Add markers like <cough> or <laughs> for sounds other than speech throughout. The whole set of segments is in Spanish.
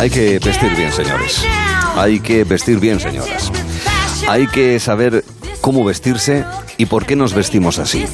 Hay que vestir bien, señores. Hay que vestir bien, señoras. Hay que saber cómo vestirse y por qué nos vestimos así.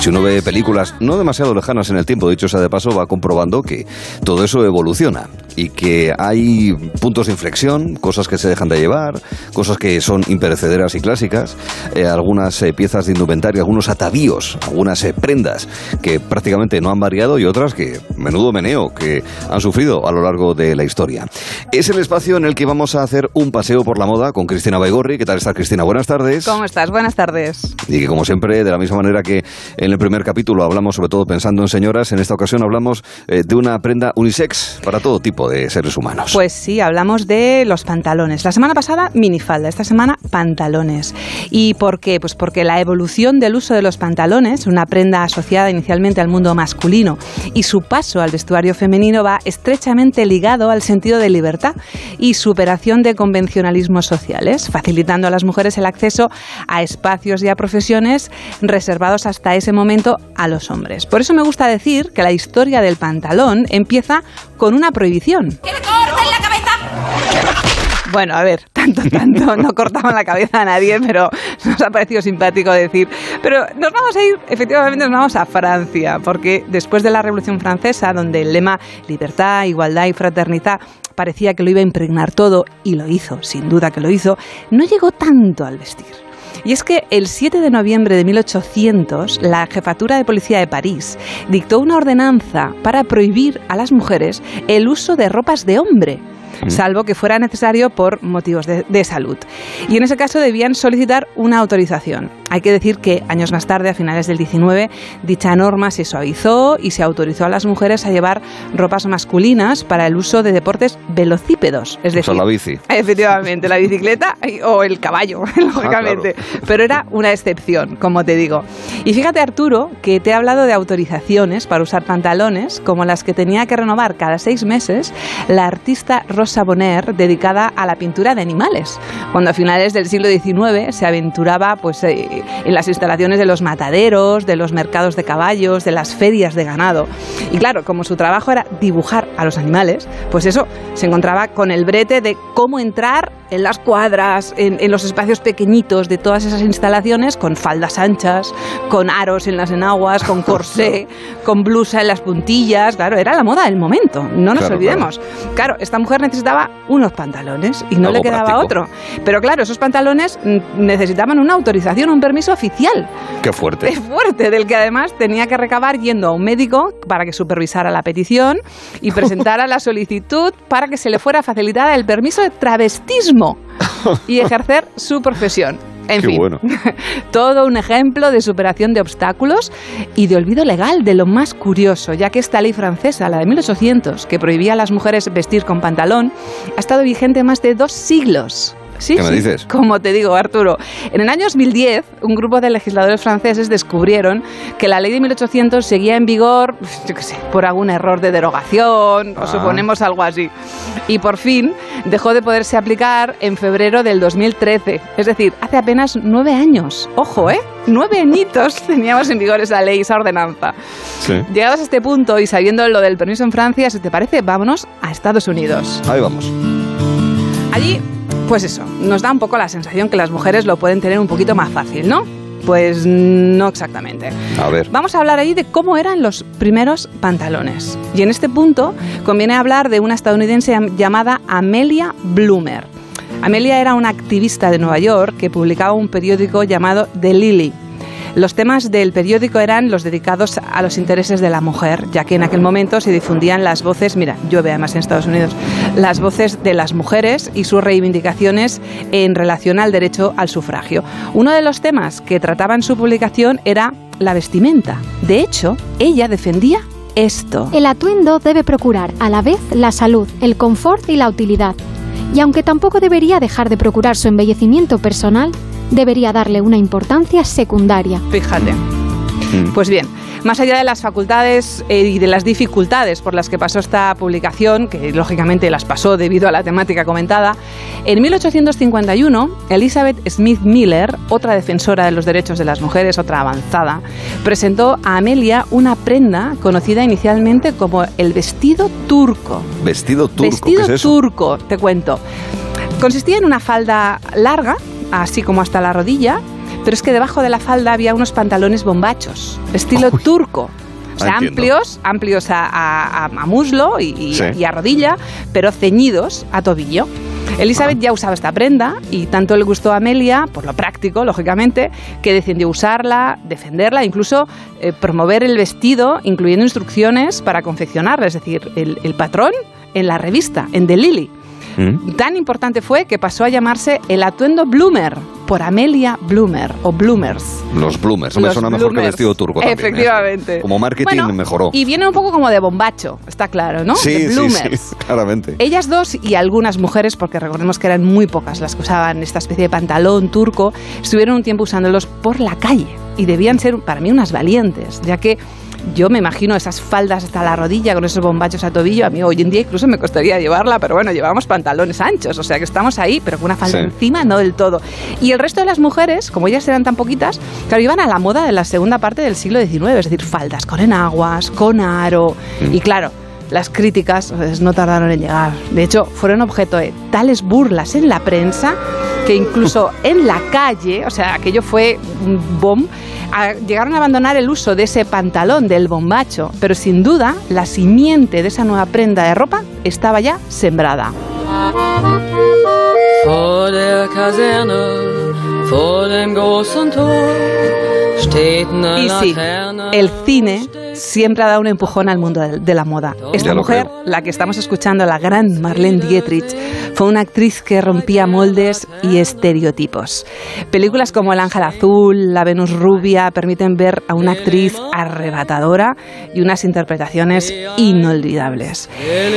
Si uno ve películas no demasiado lejanas en el tiempo, dicho sea de paso, va comprobando que todo eso evoluciona y que hay puntos de inflexión, cosas que se dejan de llevar, cosas que son imperecederas y clásicas, eh, algunas eh, piezas de indumentaria, algunos atavíos, algunas eh, prendas que prácticamente no han variado y otras que, menudo meneo, que han sufrido a lo largo de la historia. Es el espacio en el que vamos a hacer un paseo por la moda con Cristina Baigorri. ¿Qué tal está Cristina? Buenas tardes. ¿Cómo estás? Buenas tardes. Y que como siempre, de la misma manera que en el primer capítulo hablamos sobre todo pensando en señoras, en esta ocasión hablamos eh, de una prenda unisex para todo tipo de seres humanos. Pues sí, hablamos de los pantalones. La semana pasada minifalda, esta semana pantalones. ¿Y por qué? Pues porque la evolución del uso de los pantalones, una prenda asociada inicialmente al mundo masculino, y su paso al vestuario femenino va estrechamente ligado al sentido de libertad y superación de convencionalismos sociales, facilitando a las mujeres el acceso a espacios y a profesiones reservados hasta ese momento a los hombres. Por eso me gusta decir que la historia del pantalón empieza con una prohibición. ¡Que le corten la cabeza! Bueno, a ver, tanto, tanto, <laughs> no cortaban la cabeza a nadie, pero nos ha parecido simpático decir. Pero nos vamos a ir, efectivamente, nos vamos a Francia, porque después de la Revolución Francesa, donde el lema libertad, igualdad y fraternidad parecía que lo iba a impregnar todo, y lo hizo, sin duda que lo hizo, no llegó tanto al vestir. Y es que el 7 de noviembre de 1800, la jefatura de policía de París dictó una ordenanza para prohibir a las mujeres el uso de ropas de hombre salvo que fuera necesario por motivos de, de salud. Y en ese caso debían solicitar una autorización. Hay que decir que años más tarde, a finales del 19, dicha norma se suavizó y se autorizó a las mujeres a llevar ropas masculinas para el uso de deportes velocípedos. Es O sea, decir, la bici. <laughs> Efectivamente, la bicicleta o el caballo, <laughs> lógicamente. Pero era una excepción, como te digo. Y fíjate, Arturo, que te he hablado de autorizaciones para usar pantalones, como las que tenía que renovar cada seis meses la artista Rosa Bonheur, dedicada a la pintura de animales, cuando a finales del siglo XIX se aventuraba pues, eh, en las instalaciones de los mataderos, de los mercados de caballos, de las ferias de ganado. Y claro, como su trabajo era dibujar a los animales, pues eso se encontraba con el brete de cómo entrar en las cuadras, en, en los espacios pequeñitos de todas esas instalaciones, con faldas anchas, con aros en las enaguas, con <laughs> corsé, con blusa en las puntillas. Claro, era la moda del momento, no nos Claro, olvidemos. Claro. esta mujer necesitaba unos pantalones y no Algo le quedaba práctico. otro. Pero claro, esos pantalones mm, necesitaban una autorización, un permiso oficial. Qué fuerte. Es fuerte, del que además tenía que recabar yendo a un médico para que supervisara la petición y <laughs> presentara la solicitud para que se le fuera facilitada el permiso de travestismo <laughs> y ejercer su profesión. En Qué fin, bueno. <laughs> todo un ejemplo de superación de obstáculos y de olvido legal de lo más curioso, ya que esta ley francesa, la de 1800, que prohibía a las mujeres vestir con pantalón, ha estado vigente más de dos siglos. Sí, ¿Qué me sí, dices? Como te digo, Arturo. En el año 2010, un grupo de legisladores franceses descubrieron que la ley de 1800 seguía en vigor, pues, yo qué sé, por algún error de derogación, o Ah. suponemos algo así. Y por fin dejó de poderse aplicar en febrero del 2013. Es decir, hace apenas nueve años. Ojo, ¿eh? Nueve añitos <laughs> teníamos en vigor esa ley, esa ordenanza. Sí. Llegados a este punto y sabiendo lo del permiso en Francia, si te parece, vámonos a Estados Unidos. Ahí vamos. Allí, pues eso, nos da un poco la sensación que las mujeres lo pueden tener un poquito más fácil, ¿no? Pues no exactamente. A ver. Vamos a hablar ahí de cómo eran los primeros pantalones. Y en este punto conviene hablar de una estadounidense llam- llamada Amelia Bloomer. Amelia era una activista de Nueva York que publicaba un periódico llamado The Lily. Los temas del periódico eran los dedicados a los intereses de la mujer, ya que en aquel momento se difundían las voces, mira, llueve además en Estados Unidos, las voces de las mujeres y sus reivindicaciones en relación al derecho al sufragio. Uno de los temas que trataba en su publicación era la vestimenta. De hecho, ella defendía esto. El atuendo debe procurar a la vez la salud, el confort y la utilidad. Y aunque tampoco debería dejar de procurar su embellecimiento personal, debería darle una importancia secundaria. Fíjate. Mm. Pues bien, Más allá de las facultades eh, y de las dificultades por las que pasó esta publicación, que lógicamente las pasó debido a la temática comentada, en 1851 Elizabeth Smith Miller, otra defensora de los derechos de las mujeres, otra avanzada, presentó a Amelia una prenda conocida inicialmente como el vestido turco. Vestido turco, Vestido ¿qué es eso? turco, te cuento. Consistía en una falda larga, así como hasta la rodilla, pero es que debajo de la falda había unos pantalones bombachos, estilo Uy. turco. O sea, Ah, entiendo. amplios, amplios a, a- a- a muslo y, y- Sí. y a rodilla, pero ceñidos a tobillo. Elizabeth ya usaba esta prenda y tanto le gustó a Amelia, por lo práctico, lógicamente, que decidió usarla, defenderla, incluso eh, promover el vestido, incluyendo instrucciones para confeccionarla, es decir, el, el patrón en la revista, en The Lily. ¿Mm? Tan importante fue que pasó a llamarse el atuendo Bloomer por Amelia Bloomer o Bloomers. Los bloomers. Me Los suena mejor que bloomers. vestido turco también. ¿eh? Efectivamente. Como marketing Bueno, mejoró. Y viene un poco como de bombacho, está claro, ¿no? sí, de sí, bloomers. sí, <laughs> claramente. Ellas dos y algunas mujeres, porque recordemos que eran muy pocas las que usaban esta especie de pantalón turco, estuvieron un tiempo usándolos por la calle y debían ser para mí unas valientes, ya que yo me imagino esas faldas hasta la rodilla con esos bombachos a tobillo, a mí hoy en día incluso me costaría llevarla, pero bueno, llevábamos pantalones anchos, o sea que estamos ahí, pero con una falda Sí. encima no del todo. Y el resto de las mujeres, como ellas eran tan poquitas, claro, iban a la moda de la segunda parte del siglo XIX, es decir, faldas con enaguas, con aro, Mm. y claro, las críticas pues, no tardaron en llegar. De hecho, fueron objeto de tales burlas en la prensa que incluso <laughs> en la calle, o sea, aquello fue un bomb, a- llegaron a abandonar el uso de ese pantalón del bombacho, pero sin duda la simiente de esa nueva prenda de ropa estaba ya sembrada. Vor der Kaserne, vor dem großen Tor, steht eine Y sí, el cine siempre ha dado un empujón al mundo de, la moda. Esta mujer, la que estamos escuchando, la gran Marlene Dietrich, fue una actriz que rompía moldes y estereotipos. Películas como El Ángel Azul, La Venus Rubia permiten ver a una actriz arrebatadora y unas interpretaciones inolvidables.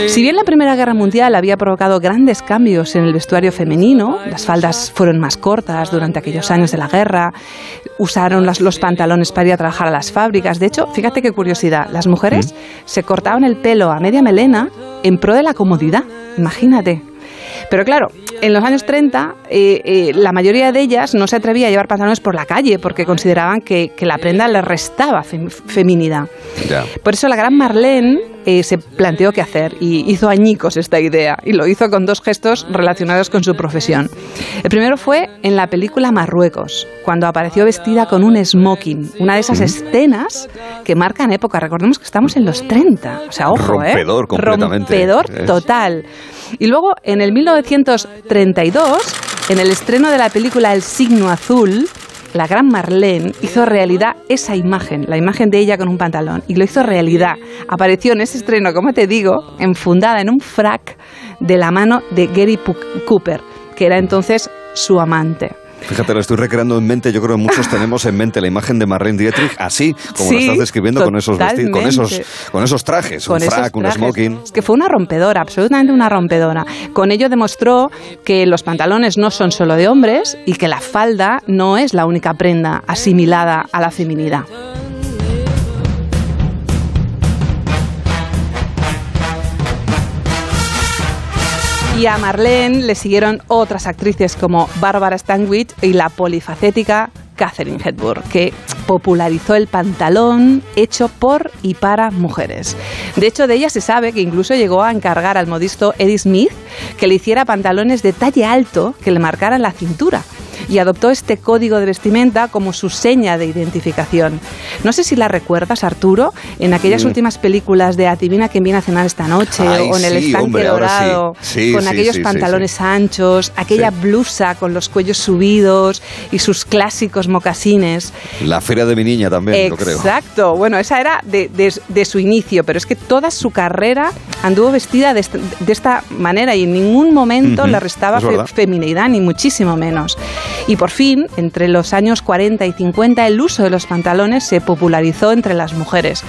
Si bien la Primera Guerra Mundial había provocado grandes cambios en el vestuario femenino, las faldas fueron más cortas durante aquellos años de la guerra, usaron los pantalones para ir a trabajar a las fábricas. De hecho, fíjate qué curiosidad, las mujeres se cortaban el pelo a media melena en pro de la comodidad. Imagínate. Pero claro, en los años 30 eh, eh, la mayoría de ellas no se atrevía a llevar pantalones por la calle porque consideraban que, que la prenda les restaba fem- feminidad. Por eso la gran Marlene eh, se planteó qué hacer y hizo añicos esta idea y lo hizo con dos gestos relacionados con su profesión. El primero fue en la película Marruecos, cuando apareció vestida con un smoking, una de esas escenas que marcan época. Recordemos que estamos en los 30, o sea, ojo, ¿eh? Rompedor completamente. Rompedor total. Y luego en el 1932, en el estreno de la película El signo azul, la gran Marlene hizo realidad esa imagen, la imagen de ella con un pantalón, y lo hizo realidad. Apareció en ese estreno, como te digo, enfundada en un frac de la mano de Gary Cooper, que era entonces su amante. Fíjate, lo estoy recreando en mente. Yo creo que muchos tenemos en mente la imagen de Marlene Dietrich así, como Sí, lo estás describiendo con esos vestidos, con esos, con esos trajes, un con esos frac, un trajes. smoking. Es que fue una rompedora, absolutamente una rompedora. Con ello demostró que los pantalones no son solo de hombres y que la falda no es la única prenda asimilada a la feminidad. Y a Marlene le siguieron otras actrices como Barbara Stanwyck y la polifacética Catherine Hepburn, que popularizó el pantalón hecho por y para mujeres. De hecho, de ella se sabe que incluso llegó a encargar al modisto Eddie Smith que le hiciera pantalones de talle alto que le marcaran la cintura y adoptó este código de vestimenta como su seña de identificación. No sé si la recuerdas, Arturo, en aquellas Mm. últimas películas de Adivina quién viene a cenar esta noche Ay, o en el sí, estanque hombre, ahora sí. dorado, Sí, con aquellos pantalones anchos, aquella blusa con los cuellos subidos y sus clásicos mocasines. La feria de mi niña también, yo creo. Exacto. Bueno, esa era de, de- de su inicio, pero es que toda su carrera anduvo vestida de, de esta manera y en ningún momento Ujú, le restaba es fe- verdad. feminidad, ni muchísimo menos. Y por fin, entre los años 40 y 50, el uso de los pantalones se popularizó entre las mujeres.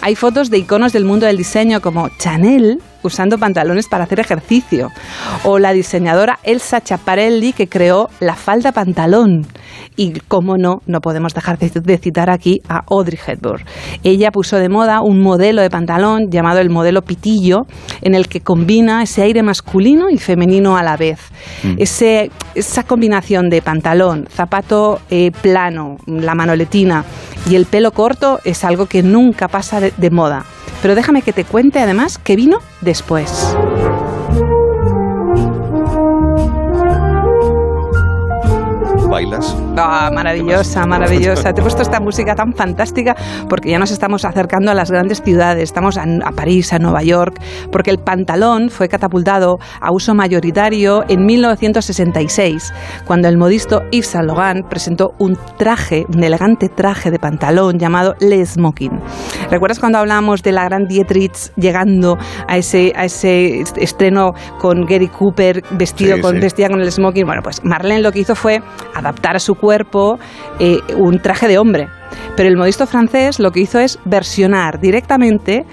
Hay fotos de iconos del mundo del diseño como Chanel usando pantalones para hacer ejercicio. O la diseñadora Elsa Chaparelli que creó la falda pantalón. Y como no, no podemos dejar de, citar aquí a Audrey Hepburn. Ella puso de moda un modelo de pantalón llamado el modelo pitillo, en el que combina ese aire masculino y femenino a la vez. Ese- esa combinación de pantalón, zapato eh, plano, la manoletina y el pelo corto es algo que nunca pasa de, de moda. Pero déjame que te cuente además que vino después. ¿Bailas? Ah, maravillosa, maravillosa. Te he puesto esta música tan fantástica porque ya nos estamos acercando a las grandes ciudades. Estamos a, a París, a Nueva York, porque el pantalón fue catapultado a uso mayoritario en 1966, cuando el modisto Yves Saint Laurent presentó un traje, un elegante traje de pantalón llamado Le Smoking. ¿Recuerdas cuando hablábamos de la gran Dietrich llegando a ese, a ese estreno con Gary Cooper vestido Sí, con, sí. vestida con el smoking? Bueno, pues Marlene lo que hizo fue adaptar a su cuerpo eh, un traje de hombre. Pero el modisto francés lo que hizo es versionar directamente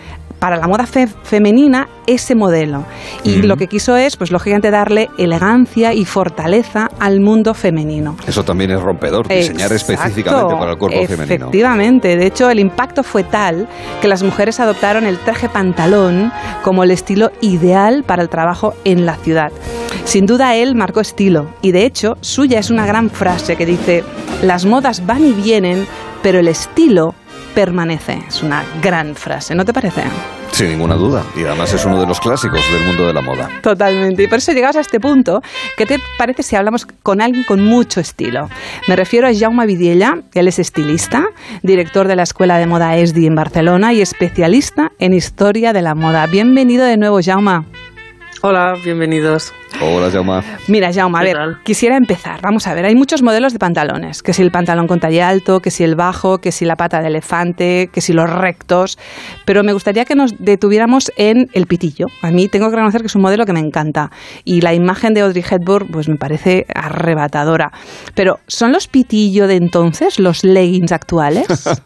para la moda fe- femenina ese modelo. Y lo que quiso es, pues lógicamente, darle elegancia y fortaleza al mundo femenino. Eso también es rompedor, diseñar Exacto. específicamente para el cuerpo femenino. Efectivamente. De hecho, el impacto fue tal que las mujeres adoptaron el traje pantalón como el estilo ideal para el trabajo en la ciudad. Sin duda, él marcó estilo. Y de hecho, suya es una gran frase que dice, las modas van y vienen, pero el estilo permanece. Es una gran frase, ¿no te parece? Sin ninguna duda. Y además es uno de los clásicos del mundo de la moda. Totalmente. Y por eso llegamos a este punto. ¿Qué te parece si hablamos con alguien con mucho estilo? Me refiero a Jaume Vidiella, él es estilista, director de la Escuela de Moda ESDI en Barcelona y especialista en historia de la moda. Bienvenido de nuevo, Jaume. Hola, bienvenidos. Hola, Jauma. Mira, Jaume, a ¿Qué ver, tal? quisiera empezar. Vamos a ver, hay muchos modelos de pantalones. Que si el pantalón con talle alto, que si el bajo, que si la pata de elefante, que si los rectos. Pero me gustaría que nos detuviéramos en el pitillo. A mí tengo que reconocer que es un modelo que me encanta. Y la imagen de Audrey Hepburn, pues me parece arrebatadora. Pero, ¿son los pitillo de entonces los leggings actuales? <laughs>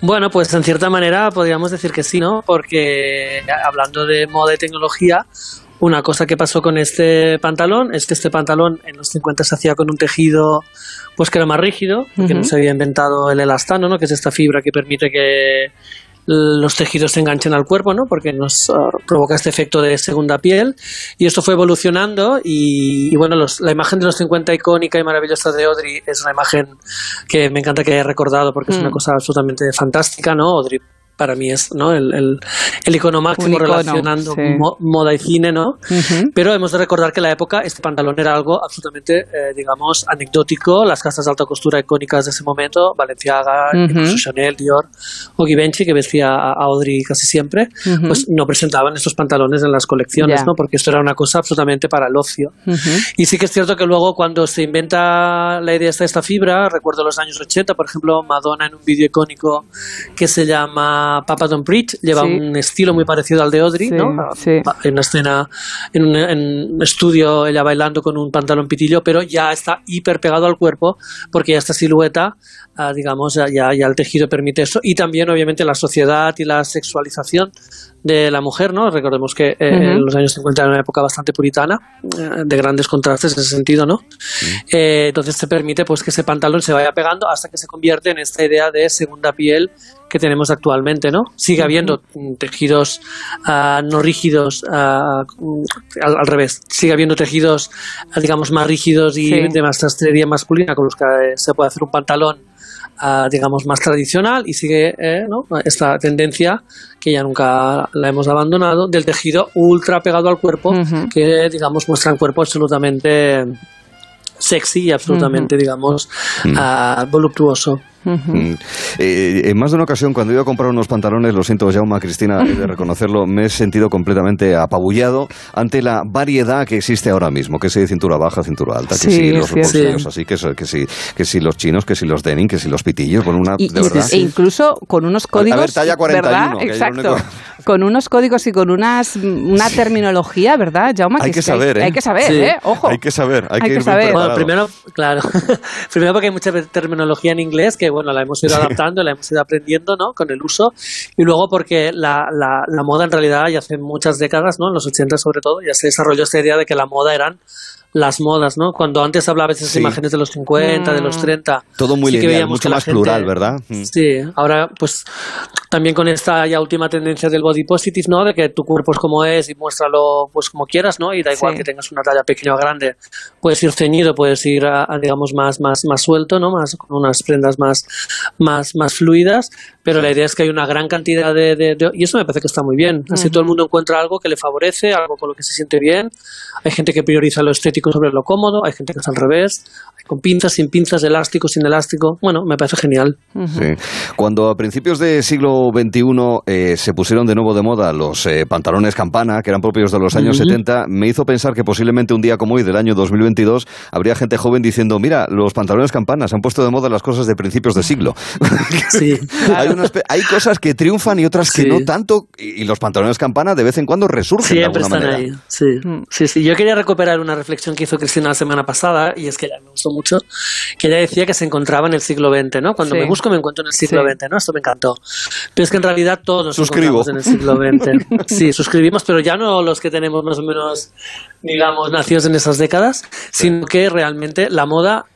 Bueno, pues en cierta manera podríamos decir que sí, ¿no? Porque hablando de moda y tecnología, una cosa que pasó con este pantalón es que este pantalón en los 50 se hacía con un tejido pues que era más rígido, porque no se había inventado el elastano, ¿no? Que es esta fibra que permite que los tejidos se enganchen al cuerpo, ¿no? Porque nos ah, provoca este efecto de segunda piel. Y esto fue evolucionando y, y bueno, los- la imagen de los 50 icónica y maravillosa de Audrey es una imagen que me encanta que haya recordado porque es Mm. una cosa absolutamente fantástica, ¿no? Audrey para mí es ¿no? el, el, el icono máximo icono, relacionando sí. mo- moda y cine, ¿no? Ujú. Pero hemos de recordar que en la época este pantalón era algo absolutamente, eh, digamos, anecdótico. Las casas de alta costura icónicas de ese momento, Balenciaga, Ujú. incluso Chanel, Dior o Givenchy, que vestía a Audrey casi siempre, Ujú. pues no presentaban estos pantalones en las colecciones, Ya. ¿no? Porque esto era una cosa absolutamente para el ocio. Y sí que es cierto que luego cuando se inventa la idea de esta fibra, recuerdo los años 80, por ejemplo, Madonna en un vídeo icónico que se llama Papa Don't Preach, lleva Sí. un estilo muy parecido al de Audrey, Sí, ¿no? sí. En una escena, en un, en un estudio, ella bailando con un pantalón pitillo, pero ya está hiper pegado al cuerpo porque ya esta silueta, ah, digamos, ya, ya, el tejido permite eso. Y también, obviamente, la sociedad y la sexualización de la mujer, ¿no? Recordemos que eh, Ujú. en los años 50 era una época bastante puritana, eh, de grandes contrastes en ese sentido, ¿no? Eh, entonces se permite pues que ese pantalón se vaya pegando hasta que se convierte en esta idea de segunda piel que tenemos actualmente, ¿no? Sigue habiendo mm, tejidos ah, no rígidos, ah, mm, al, al revés, sigue habiendo tejidos, ah, digamos, más rígidos y Sí. de más sastrería masculina con los que eh, se puede hacer un pantalón digamos, más tradicional y sigue eh, ¿no? esta tendencia que ya nunca la hemos abandonado del tejido ultra pegado al cuerpo que, digamos, muestra un cuerpo absolutamente sexy y absolutamente, digamos, ah, voluptuoso. Mm. Eh, en más de una ocasión, cuando he ido a comprar unos pantalones, lo siento, Jauma, Cristina, de <laughs> reconocerlo, me he sentido completamente apabullado ante la variedad que existe ahora mismo, que si de cintura baja, cintura alta, que Sí, si los bolsillos así, que, que, si, que si los chinos, que si los denim, que si los pitillos, con una, Y- de y- verdad. e incluso con unos códigos, ver, talla 41, ¿verdad? que es lo Exacto. único. <laughs> Con unos códigos y con unas una terminología, ¿verdad, Jaume? Hay que es hay- saber, ¿eh? Hay que saber, Sí. ¿eh? Ojo. Hay que saber, hay, Hay que, que saber. Bueno, primero, claro, <laughs> primero porque hay mucha terminología en inglés que que bueno, la hemos ido <laughs> adaptando, la hemos ido aprendiendo, ¿no? Con el uso. Y luego porque la, la, la moda en realidad ya hace muchas décadas, ¿no? En los 80 sobre todo, ya se desarrolló esta idea de que la moda eran las modas, ¿no? Cuando antes hablaba de esas Sí. imágenes de los 50, de los 30. Todo muy sí lineal, mucho más gente- plural, ¿verdad? Mm. Sí, ahora pues también con esta ya última tendencia del body positive, ¿no? De que tu cuerpo es como es y muéstralo pues como quieras, ¿no? Y da igual Sí. que tengas una talla pequeña o grande. Puedes ir ceñido, puedes ir a, a, digamos más más más suelto, ¿no? Más con unas prendas más más más fluidas, pero la idea es que hay una gran cantidad de, de- de- y eso me parece que está muy bien. Así todo el mundo encuentra algo que le favorece, algo con lo que se siente bien. Hay gente que prioriza lo estético sobre lo cómodo, hay gente que es al revés, hay con pinzas, sin pinzas, elástico, sin elástico. Bueno, me parece genial. Sí. Cuando a principios del siglo XXI eh, se pusieron de nuevo de moda los eh, pantalones campana, que eran propios de los años 70, me hizo pensar que posiblemente un día como hoy, del año 2022, habría gente joven diciendo, mira, los pantalones campana se han puesto de moda las cosas de principios de siglo. <laughs> Sí. hay, una hay cosas que triunfan y otras que Sí. no tanto, y, y los pantalones campana de vez en cuando resurgen Siempre de alguna están manera. ahí. Sí. sí, sí. Yo quería recuperar una reflexión que hizo Cristina la semana pasada, y es que ella me gustó mucho, que ella decía que se encontraba en el siglo XX, ¿no? Cuando Sí. me busco me encuentro en el siglo Sí. XX, ¿no? Esto me encantó. Pero es que en realidad todos nos Suscribo. encontramos en el siglo XX. <laughs> Sí, suscribimos, pero ya no los que tenemos más o menos, digamos, nacidos en esas décadas, sino que realmente la moda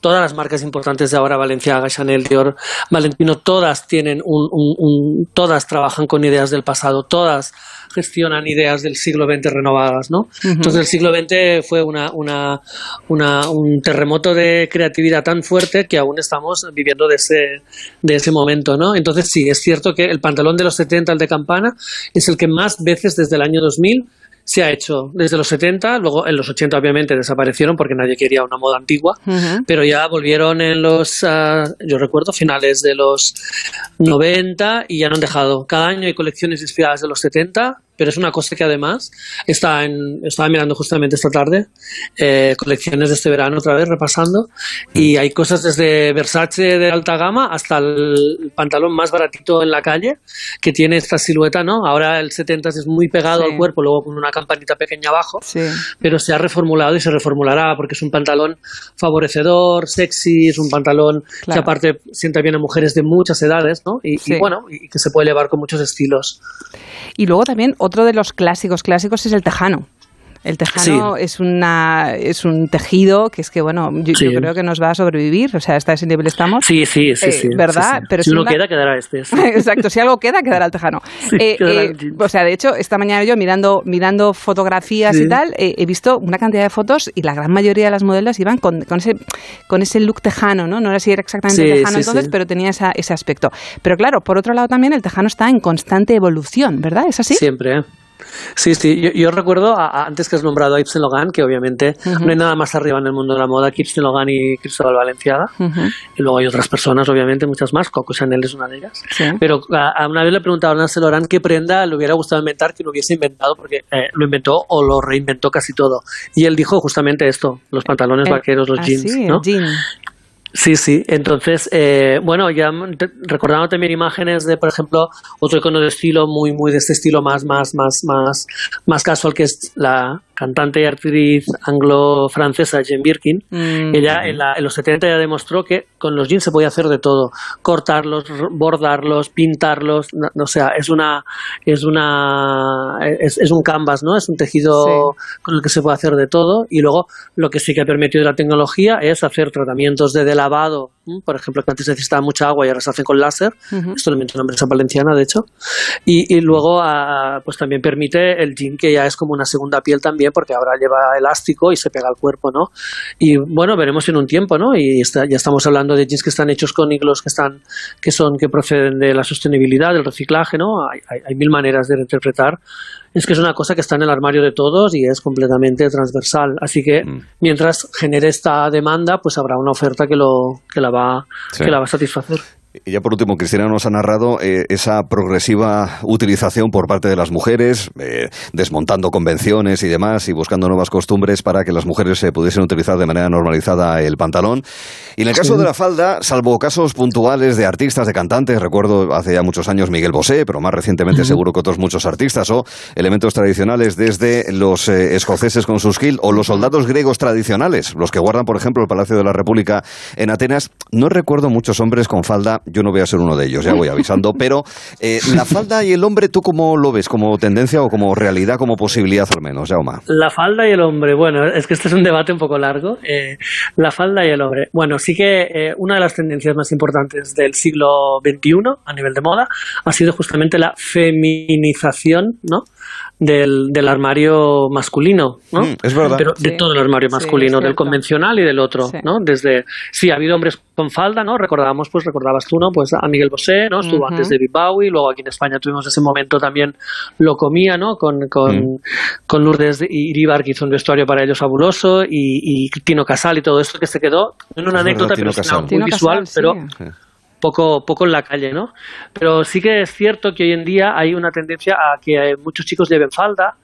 todas las marcas importantes de ahora, Valenciaga, Chanel, Dior, Valentino, todas tienen un, un- un- todas trabajan con ideas del pasado, todas gestionan ideas del siglo XX renovadas, ¿no? Entonces el siglo XX fue una, una, una- un terremoto de creatividad tan fuerte que aún estamos viviendo de ese, de ese momento, ¿no? Entonces sí, es cierto que el pantalón de los 70, el de campana, es el que más veces desde el año 2000 se ha hecho desde los 70, luego en los 80 obviamente desaparecieron porque nadie quería una moda antigua, pero ya volvieron en los, ah, yo recuerdo, finales de los 90 y ya no han dejado. Cada año hay colecciones inspiradas de los 70, pero es una cosa que además está en, estaba mirando justamente esta tarde, eh, colecciones de este verano otra vez repasando, y hay cosas desde Versace de alta gama hasta el pantalón más baratito en la calle, que tiene esta silueta, ¿no? Ahora el 70 es muy pegado Sí. al cuerpo, luego con una campanita pequeña abajo, Sí. pero se ha reformulado y se reformulará porque es un pantalón favorecedor, sexy, es un pantalón Claro. que aparte sienta bien a mujeres de muchas edades, ¿no? Y, y Sí. bueno, y que se puede llevar con muchos estilos. Y luego también otro de los clásicos clásicos es el tejano. El tejano es una es un tejido que es que bueno, yo, yo creo que nos va a sobrevivir, o sea, hasta ese nivel estamos. Sí, sí, sí, Eh, sí. ¿verdad? Pero si uno queda, quedará este. <laughs> Exacto, si algo queda, quedará el tejano. <laughs> Eh, quedará eh, el o sea, de hecho, esta mañana yo mirando, mirando fotografías y tal, eh, he visto una cantidad de fotos y la gran mayoría de las modelos iban con, con ese, con ese look tejano, ¿no? No era si era exactamente tejano entonces, pero tenía esa- ese aspecto. Pero claro, por otro lado también el tejano está en constante evolución, ¿verdad? ¿Es así? Siempre. ¿Eh? Sí, sí. Yo, yo recuerdo, a- a- antes que has nombrado a Yves Logan, que obviamente no hay nada más arriba en el mundo de la moda que Yves Logan y Cristóbal Valenciaga. Y luego hay otras personas, obviamente, muchas más. Coco Chanel es una de ellas. Sí. Pero a, una vez le preguntaba a Loran qué prenda le hubiera gustado inventar que lo hubiese inventado, porque eh, lo inventó o lo reinventó casi todo. Y él dijo justamente esto: los pantalones El- vaqueros, los ah, jeans. sí, ¿no? jean. Sí, sí. Entonces, eh, bueno, ya recordando también imágenes de, por ejemplo, otro icono de estilo muy, muy de este estilo más, más, más, más, más casual que es la cantante y actriz anglo-francesa Jane Birkin. Mm. Ella en, la- en los 70 ya demostró que con los jeans se podía hacer de todo, cortarlos, bordarlos, pintarlos, no, no, o sea, es una, es una, es, es un canvas, ¿no? Es un tejido Sí. con el que se puede hacer de todo y luego lo que sí que ha permitido la tecnología es hacer tratamientos de delavado, ¿m? por ejemplo, que antes necesitaba mucha agua y ahora se hacen con láser, Ujú. esto lo inventó una empresa valenciana, de hecho, y, y luego ah, pues también permite el jean que ya es como una segunda piel también porque ahora lleva elástico y se pega al cuerpo, ¿no? Y bueno, veremos en un tiempo, ¿no? Y está- ya estamos hablando de jeans que están hechos con higlos que están que son que proceden de la sostenibilidad, del reciclaje, ¿no? Hay, hay- hay mil maneras de interpretar. Es que es una cosa que está en el armario de todos y es completamente transversal. Así que mientras genere esta demanda, pues habrá una oferta que lo que la va Sí. que la va a satisfacer. Y ya por último, Cristina nos ha narrado eh, esa progresiva utilización por parte de las mujeres, eh, desmontando convenciones y demás y buscando nuevas costumbres para que las mujeres se pudiesen utilizar de manera normalizada el pantalón. Y en el caso de la falda, salvo casos puntuales de artistas, de cantantes, recuerdo hace ya muchos años Miguel Bosé, pero más recientemente seguro que otros muchos artistas, o elementos tradicionales desde los eh, escoceses con sus kilt o los soldados griegos tradicionales, los que guardan, por ejemplo, el Palacio de la República en Atenas. No recuerdo muchos hombres con falda yo no voy a ser uno de ellos, ya voy avisando, <laughs> pero eh, la falda y el hombre, ¿tú cómo lo ves? ¿Como tendencia o como realidad, como posibilidad al menos, Jaume? La falda y el hombre, bueno, es que este es un debate un poco largo. Eh, la falda y el hombre. Bueno, sí que eh, una de las tendencias más importantes del siglo XXI a nivel de moda ha sido justamente la feminización, ¿no? Del, del armario masculino, ¿no? Mm, es verdad. Pero de Sí. todo el armario masculino, del convencional y del otro, Sí. ¿no? Desde, sí, ha habido hombres con falda, ¿no? Recordábamos, pues recordabas tú, ¿no? Pues a Miguel Bosé, ¿no? Estuvo antes de Bowie, luego aquí en España tuvimos ese momento también lo comía, ¿no? Con, con, Mm. con Lourdes Iribar, que hizo un vestuario para ellos fabuloso, y, y Tino Casal y todo esto que se quedó en una Es verdad, anécdota, Tino pero Casal. muy Tino visual, Casal, sí. pero poco, poco en la calle, ¿no? Pero sí que es cierto que hoy en día hay una tendencia a que eh, muchos chicos lleven falda,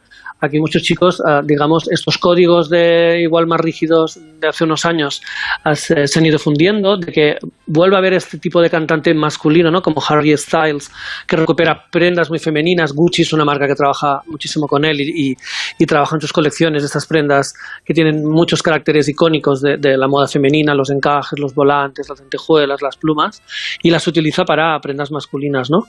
a que muchos chicos, ah, digamos, estos códigos de igual más rígidos de hace unos años ah, se, han ido fundiendo, de que vuelva a haber este tipo de cantante masculino, ¿no? Como Harry Styles, que recupera prendas muy femeninas. Gucci es una marca que trabaja muchísimo con él y, y- trabaja en sus colecciones estas prendas que tienen muchos caracteres icónicos de, de la moda femenina, los encajes, los volantes, las lentejuelas, las plumas, y las utiliza para prendas masculinas, ¿no?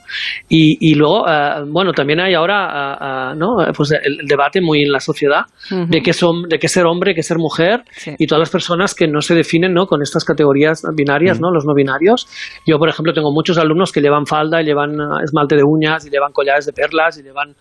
Y, y luego, ah, bueno, también hay ahora, ah, ah, ¿no? Pues el debate muy en la sociedad Ujú. de qué son, de qué ser hombre, qué ser mujer, Sí. y todas las personas que no se definen, ¿no? Con estas categorías binarias, ¿no? Los no binarios. Yo, por ejemplo, tengo muchos alumnos que llevan falda y llevan ah, esmalte de uñas y llevan collares de perlas y llevan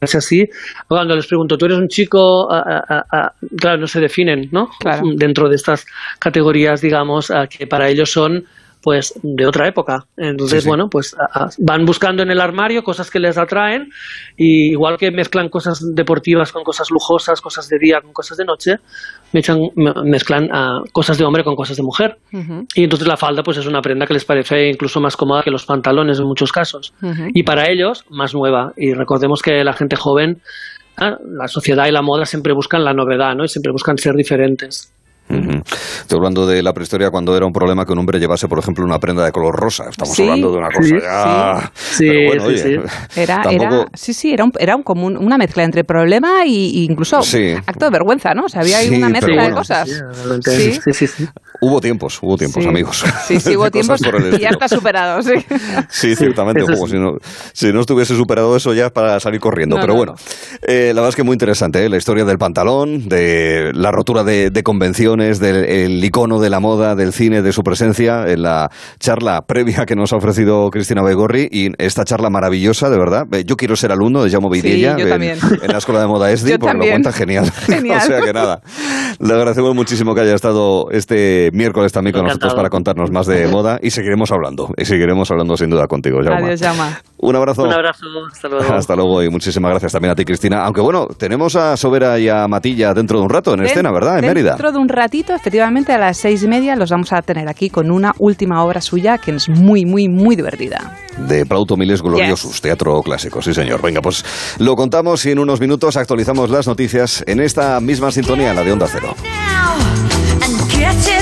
es así. Cuando les pregunto, ¿tú eres un chico? Ah, ah, claro, no se definen, ¿no? Claro. Dentro de estas categorías, digamos, que para ellos son pues de otra época. Entonces, Sí, sí. bueno, pues van buscando en el armario cosas que les atraen y igual que mezclan cosas deportivas con cosas lujosas, cosas de día con cosas de noche, mezclan ah, cosas de hombre con cosas de mujer. Y entonces la falda pues es una prenda que les parece incluso más cómoda que los pantalones en muchos casos. Y para ellos, más nueva. Y recordemos que la gente joven, ah, la sociedad y la moda siempre buscan la novedad, ¿no? Y siempre buscan ser diferentes. Ujú. Estoy hablando de la prehistoria cuando era un problema que un hombre llevase, por ejemplo, una prenda de color rosa. Estamos Sí. hablando de una cosa Sí, ya... sí. Pero bueno, Sí, oye, sí, Era, tampoco... era, sí, sí, era, un, era un común, una mezcla entre problema y, y incluso Sí. acto de vergüenza, ¿no? O sea, había ahí Sí, una mezcla de cosas. Sí, Sí. sí, sí, sí. Hubo tiempos, hubo tiempos, Sí. amigos. Sí, sí, hubo <laughs> tiempos y ya está superado, sí. Sí, ciertamente, eso como sí. si no, si no estuviese superado eso ya es para salir corriendo. No, Pero no, bueno, eh, la verdad es que muy interesante, ¿eh? la historia del pantalón, de la rotura de, de convenciones, del el icono de la moda, del cine, de su presencia, en la charla previa que nos ha ofrecido Cristina Begorri y esta charla maravillosa, de verdad. Yo quiero ser alumno de Jaume Sí, yo <laughs> en, la Escuela de Moda <laughs> ESDI, Yo porque lo cuenta genial. <laughs> Genial. o sea que nada, le agradecemos muchísimo que haya estado este miércoles también con nosotros para contarnos más de moda y seguiremos hablando, y seguiremos hablando sin duda contigo, Jaume. Adiós, Llama. Un abrazo. Un abrazo, hasta luego. Hasta luego y muchísimas gracias también a ti, Cristina. Aunque bueno, tenemos a Sobera y a Matilla dentro de un rato en escena, ¿verdad? En Mérida. Dentro de un ratito, efectivamente, a las seis y media los vamos a tener aquí con una última obra suya que es muy, muy, muy divertida. De Plauto Miles Gloriosus, teatro clásico, sí señor. Venga, pues lo contamos y en unos minutos actualizamos las noticias en esta misma sintonía, la de Onda Cero. now and get